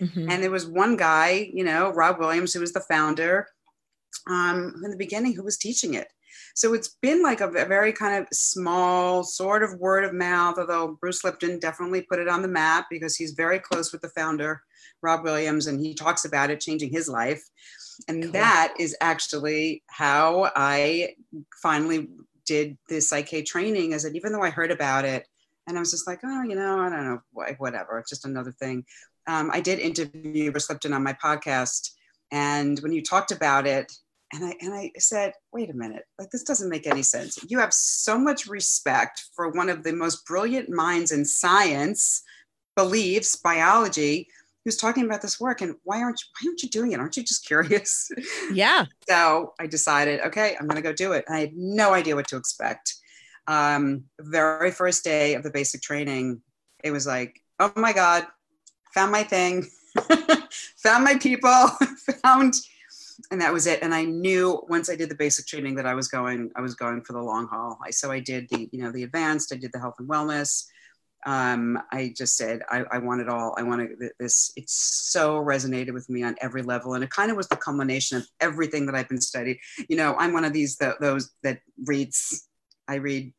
Mm-hmm. and there was one guy you know rob williams who was the founder um, in the beginning who was teaching it. So it's been like a, a, very kind of small sort of word of mouth although bruce lipton definitely put it on the map because he's very close with the founder rob williams and he talks about it changing his life and cool. that is actually how I finally did the psych K training is that even though I heard about it and I was just like, oh, you know, I don't know, whatever, it's just another thing. Um, I did interview Bruce Lipton on my podcast. And when you talked about it, and I, and I said, wait a minute, like this doesn't make any sense. You have so much respect for one of the most brilliant minds in science, beliefs, biology, who's talking about this work and why aren't you why aren't you doing it? Aren't you just curious? Yeah. So i decided okay i'm going to go do it. And i had no idea what to expect. Um, very first day of the basic training it was like oh my god found my thing found my people found and that was it. And i knew once i did the basic training that i was going i was going for the long haul. I, so i did the you know the advanced i did the health and wellness um, I just said, I, I, want it all. I want this. It's so resonated with me on every level. And it kind of was the culmination of everything that I've been studying. You know, I'm one of these, the, those that reads, I read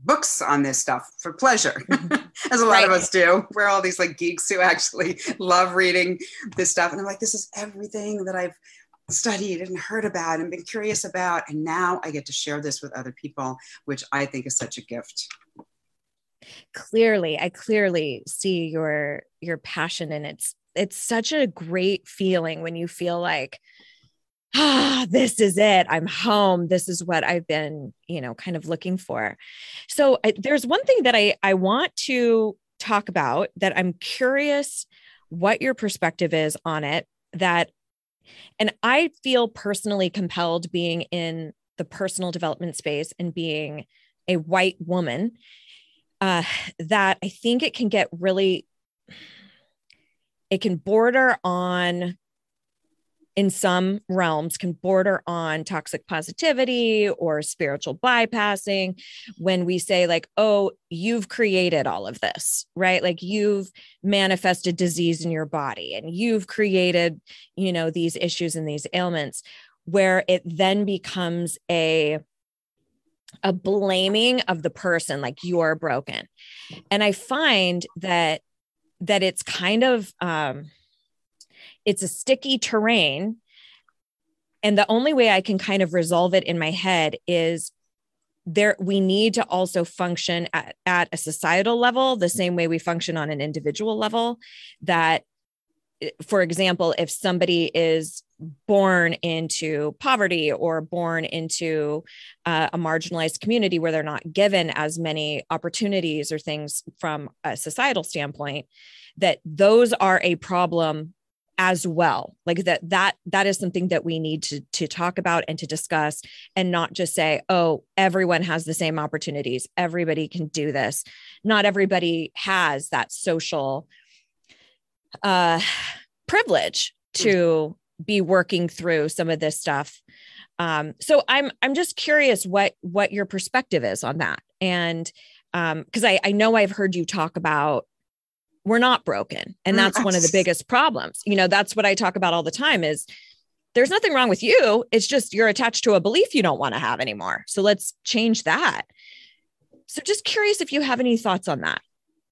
books on this stuff for pleasure, mm-hmm. as a lot right. of us do. We're all these like geeks who actually love reading this stuff. And I'm like, this is everything that I've studied and heard about and been curious about. And now I get to share this with other people, which I think is such a gift clearly i clearly see your your passion and it's it's such a great feeling when you feel like ah this is it. I'm home. This is what i've been you know kind of looking for. So I, there's one thing that i i want to talk about that i'm curious what your perspective is on it that and i feel personally compelled being in the personal development space and being a white woman uh, that I think it can get really, it can border on, in some realms, can border on toxic positivity or spiritual bypassing when we say, like, oh, you've created all of this, right? Like you've manifested disease in your body and you've created, you know, these issues and these ailments, where it then becomes a, a blaming of the person like you're broken. And i find that that it's kind of um it's a sticky terrain. And the only way i can kind of resolve it in my head is there we need to also function at, at a societal level the same way we function on an individual level that for example if somebody is born into poverty or born into uh, a marginalized community where they're not given as many opportunities or things from a societal standpoint that those are a problem as well. Like that that that is something that we need to to talk about and to discuss and not just say oh everyone has the same opportunities. Everybody can do this. Not everybody has that social uh privilege to be working through some of this stuff Um, so I'm I'm just curious what what your perspective is on that, and um, because I I know I've heard you talk about we're not broken, and that's one of the biggest problems. You know, that's what I talk about all the time is there's nothing wrong with you. It's just you're attached to a belief you don't want to have anymore. So let's change that. So just curious if you have any thoughts on that.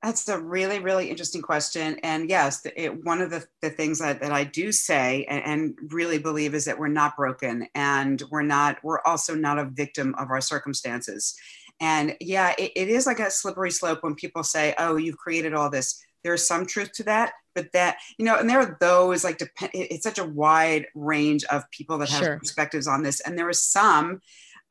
That's a really, really interesting question. And yes, it, one of the, the things that, that I do say and, and, really believe is that we're not broken and we're not, we're also not a victim of our circumstances. And yeah, it, it is like a slippery slope when people say, oh, you've created all this. There's some truth to that, but that, you know, and there are those like, depend, it's such a wide range of people that have sure. perspectives on this. And there are some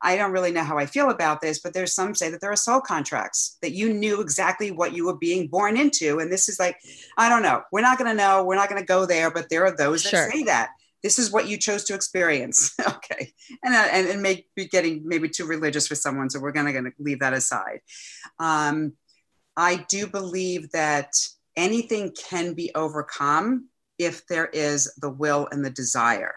I don't really know how I feel about this, but there's some say that there are soul contracts that you knew exactly what you were being born into. And this is like, I don't know. We're not going to know. We're not going to go there, but there are those that sure. say that this is what you chose to experience. okay. And, uh, and, and may be getting maybe too religious for someone. So we're going to leave that aside. Um, I do believe that anything can be overcome if there is the will and the desire.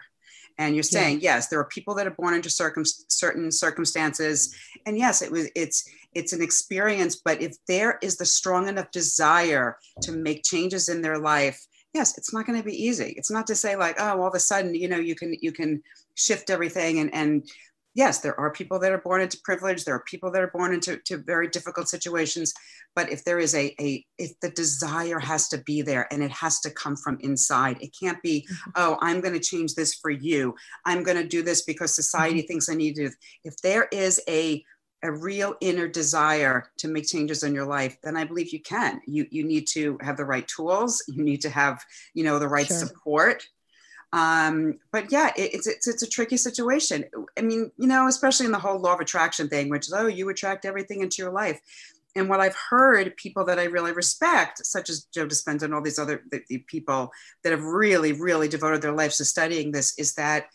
And you're saying, yeah. yes, there are people that are born into circum- certain circumstances. And yes, it was it's it's an experience, but if there is the strong enough desire to make changes in their life, yes, it's not going to be easy. It's not to say like, oh, all of a sudden, you know, you can you can shift everything and and yes, there are people that are born into privilege. There are people that are born into to very difficult situations. But if there is a, a if the desire has to be there and it has to come from inside, it can't be, mm-hmm. oh, I'm going to change this for you. I'm going to do this because society mm-hmm. thinks I need to. If there is a a real inner desire to make changes in your life, then I believe you can. You you need to have the right tools. You need to have you know the right sure. support um, but yeah, it, it's, it's, it's a tricky situation. I mean, you know, especially in the whole law of attraction thing, which is, oh, you attract everything into your life. And what I've heard people that I really respect, such as Joe Dispenza and all these other the, the people that have really, really devoted their lives to studying this, is that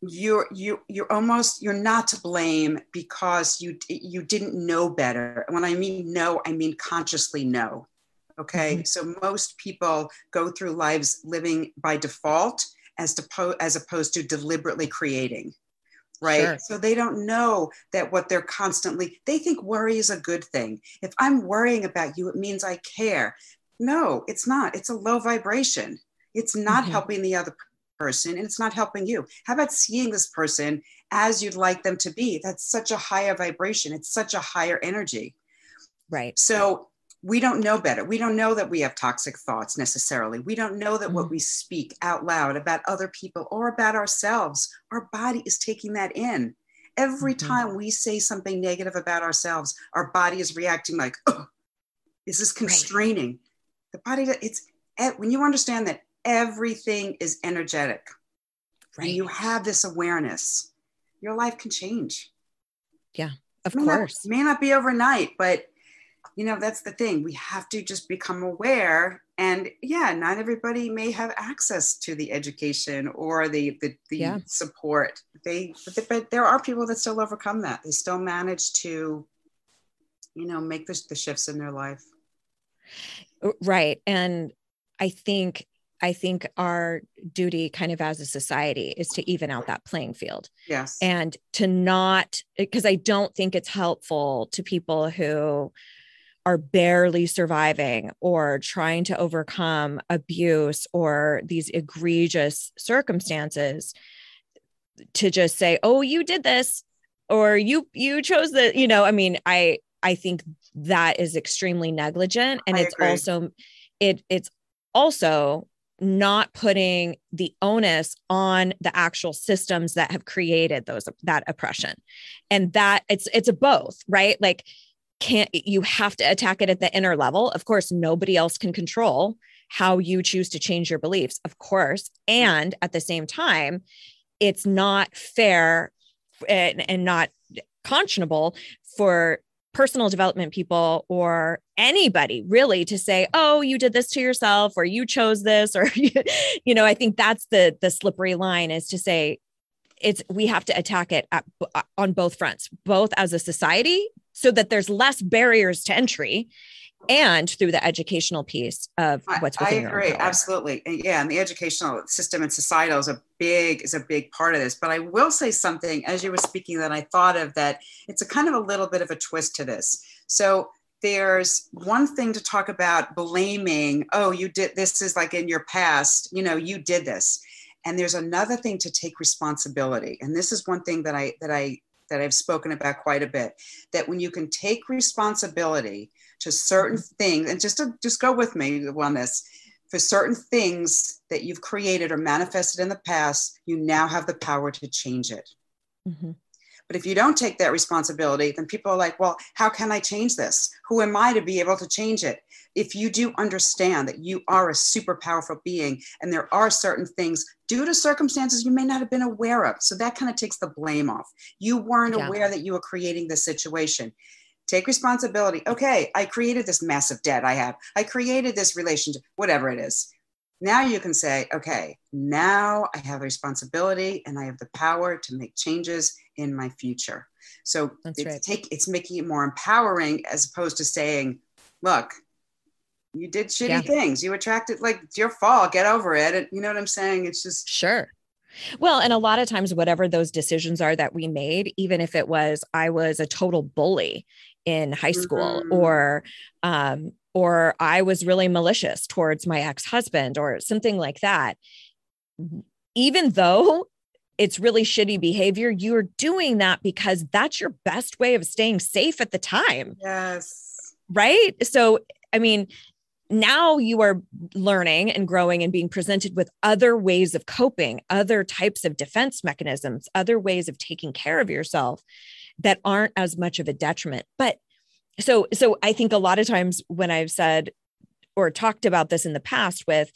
you're you you're almost you're not to blame because you you didn't know better. And when I mean no, I mean consciously no. Okay. Mm-hmm. So most people go through lives living by default as, to as opposed to deliberately creating. Right. Sure. So they don't know that what they're constantly, they think worry is a good thing. If I'm worrying about you, it means I care. No, it's not. It's a low vibration. It's not mm-hmm. helping the other person and it's not helping you. How about seeing this person as you'd like them to be? That's such a higher vibration. It's such a higher energy. Right. So we don't know better. We don't know that we have toxic thoughts necessarily. We don't know that mm-hmm. what we speak out loud about other people or about ourselves, our body is taking that in. Every mm-hmm. time we say something negative about ourselves, our body is reacting like, oh, this is constraining. Right. The body, it's when you understand that everything is energetic, right. and you have this awareness, your life can change. Yeah, of may course. Not, may not be overnight, but you know that's the thing we have to just become aware and yeah not everybody may have access to the education or the the, the yeah. support they but, but, there are people that still overcome that they still manage to you know make the, the shifts in their life right and i think I think our duty kind of as a society is to even out that playing field. Yes. And to not, because I don't think it's helpful to people who are barely surviving or trying to overcome abuse or these egregious circumstances to just say oh you did this or you you chose the you know i mean i i think that is extremely negligent and I it's agree. also it it's also not putting the onus on the actual systems that have created those that oppression and that it's it's a both right like can't you have to attack it at the inner level. Of course nobody else can control how you choose to change your beliefs of course. And at the same time it's not fair and, and not conscionable for personal development people or anybody really to say oh you did this to yourself or you chose this or you know i think that's the the slippery line is to say it's we have to attack it at, on both fronts both as a society so that there's less barriers to entry and through the educational piece of I- what's I within your own agree, absolutely. Uh, yeah, and the educational system and societal is a big is a big part of this. But I will say something as you were speaking that I thought of that it's a kind of a little bit of a twist to this. So there's one thing to talk about blaming, oh, you did this is like in your past, you know, you did this. And there's another thing to take responsibility. And this is one thing that I that I that I've spoken about quite a bit that when you can take responsibility to certain things and just to just go with me on this. For certain things that you've created or manifested in the past you now have the power to change it. Mhm. But if you don't take that responsibility then people are like well how can i change this who am i to be able to change it if you do understand that you are a super powerful being and there are certain things due to circumstances you may not have been aware of so that kind of takes the blame off you weren't Yeah. aware that you were creating this situation take responsibility. Okay, I created this massive debt I have. I created this relationship, whatever it is. Now you can say, okay, now I have a responsibility and I have the power to make changes in my future. So That's it's right. take it's making it more empowering as opposed to saying, look, you did shitty Yeah. things. You attracted like it's your fault. Get over it. And you know what I'm saying? It's just Sure. Well, and a lot of times, whatever those decisions are that we made, even if it was I was a total bully in high school, Mhm. or um, or I was really malicious towards my ex husband, or something like that, mm-hmm. even though it's really shitty behavior, you're doing that because that's your best way of staying safe at the time yes. right? So, I mean, now you are learning and growing and being presented with other ways of coping, other types of defense mechanisms, other ways of taking care of yourself that aren't as much of a detriment. But so, so I think a lot of times when I've said or talked about this in the past with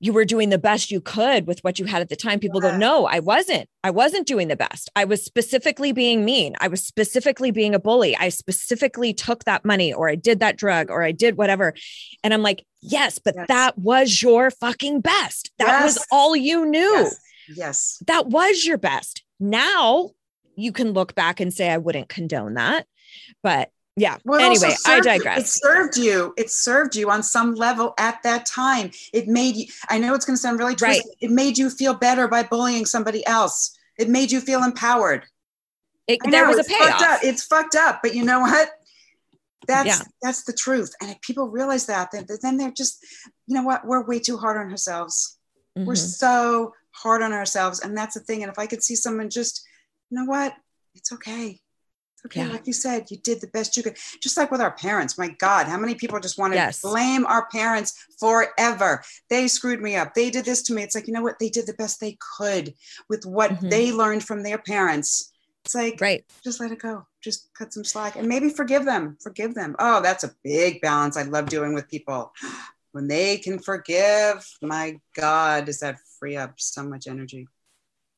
you were doing the best you could with what you had at the time. People go, no, I wasn't. I wasn't doing the best. I was specifically being mean. I was specifically being a bully. I specifically took that money or I did that drug or I did whatever. And I'm like, yes, but Yes. that was your fucking best. That was all you knew. Yes. Yes. That was your best. Now you can look back and say, I wouldn't condone that. But yeah. Well, anyway, I served- It served you. It served you on some level at that time. It made you. I know it's going to sound really Right. It made you feel better by bullying somebody else. It made you feel empowered. It, there know, was a it's fucked payoff. up. It's fucked up, but you know what? That's Yeah. that's the truth. And if people realize that, then, then they're just, you know what? We're way too hard on ourselves. We're Mhm. so hard on ourselves, and that's the thing. And if I could see someone just, you know what? It's okay. Okay. Yeah. Like you said, you did the best you could. Just like with our parents. My God, how many people just want to Yes. blame our parents forever? They screwed me up. They did this to me. It's like, you know what? They did the best they could with what Mhm. they learned from their parents. It's like, Right. just let it go. Just cut some slack and maybe forgive them. Forgive them. Oh, that's a big balance I love doing with people. When they can forgive, my God, does that free up so much energy?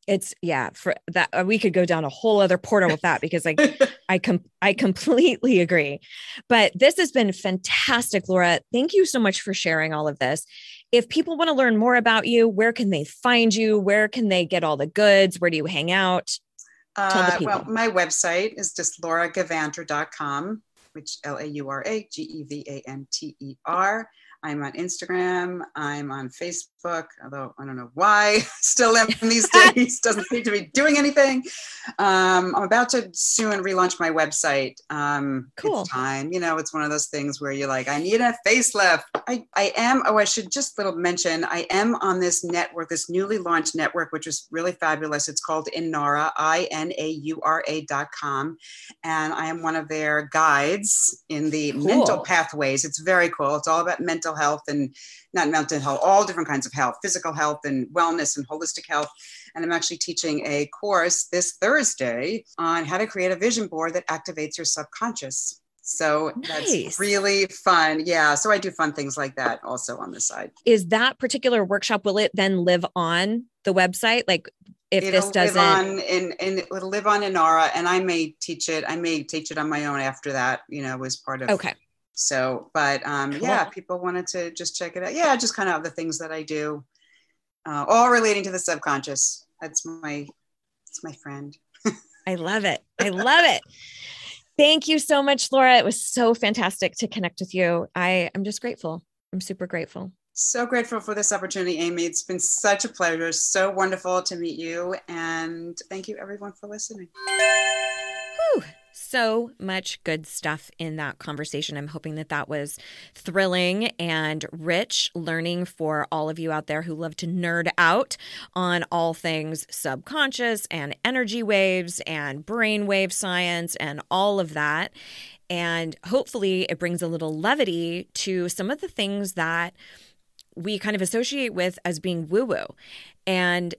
It's yeah, for that uh, we could go down a whole other portal with that because like I com- I completely agree. But this has been fantastic, Laura. Thank you so much for sharing all of this. If people want to learn more about you, where can they find you? Where can they get all the goods? Where do you hang out? Uh, well, my website is just lauragevanter.com, which L A U R A G E V A N T E R. I'm on Instagram. I'm on Facebook, although I don't know why still am these days. Doesn't seem to be doing anything. Um, I'm about to soon relaunch my website. Um, Cool. It's time. You know, it's one of those things where you're like, I need a facelift. I, I am, oh, I should just little mention, I am on this network, this newly launched network, which is really fabulous. It's called Inaura, I N A U R A dot com. And I am one of their guides in the Cool. mental pathways. It's very cool. It's all about mental health and not mental health, all different kinds of health, physical health and wellness and holistic health. And I'm actually teaching a course this Thursday on how to create a vision board that activates your subconscious. So Nice. that's really fun. Yeah. So I do fun things like that also on the side. Is that particular workshop will it then live on the website? Like if it'll this doesn't live on in, in it'll live on Inaura and I may teach it. I may teach it on my own after that, you know, was part of Okay. So, but um, Cool. yeah, people wanted to just check it out. Yeah, just kind of the things that I do, uh, all relating to the subconscious. That's my, it's my friend. I love it. I love it. Thank you so much, Laura. It was so fantastic to connect with you. I am just grateful. I'm super grateful. So grateful for this opportunity, Amy. It's been such a pleasure. So wonderful to meet you. And thank you, everyone, for listening. Whew. So much good stuff in that conversation. I'm hoping that that was thrilling and rich learning for all of you out there who love to nerd out on all things subconscious and energy waves and brainwave science and all of that. And hopefully, it brings a little levity to some of the things that we kind of associate with as being woo woo. And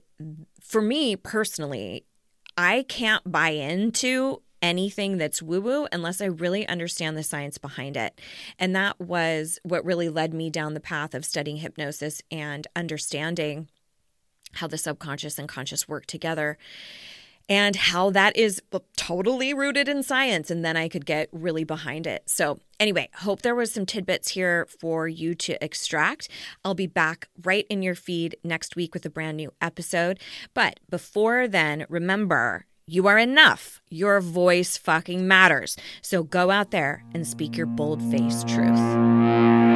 for me personally, I can't buy into anything that's woo woo unless I really understand the science behind it. And that was what really led me down the path of studying hypnosis and understanding how the subconscious and conscious work together and how that is totally rooted in science. And then I could get really behind it. So, anyway, hope there was some tidbits here for you to extract. I'll be back right in your feed next week with a brand new episode. But before then, remember, you are enough. Your voice fucking matters. So go out there and speak your bold faced truth.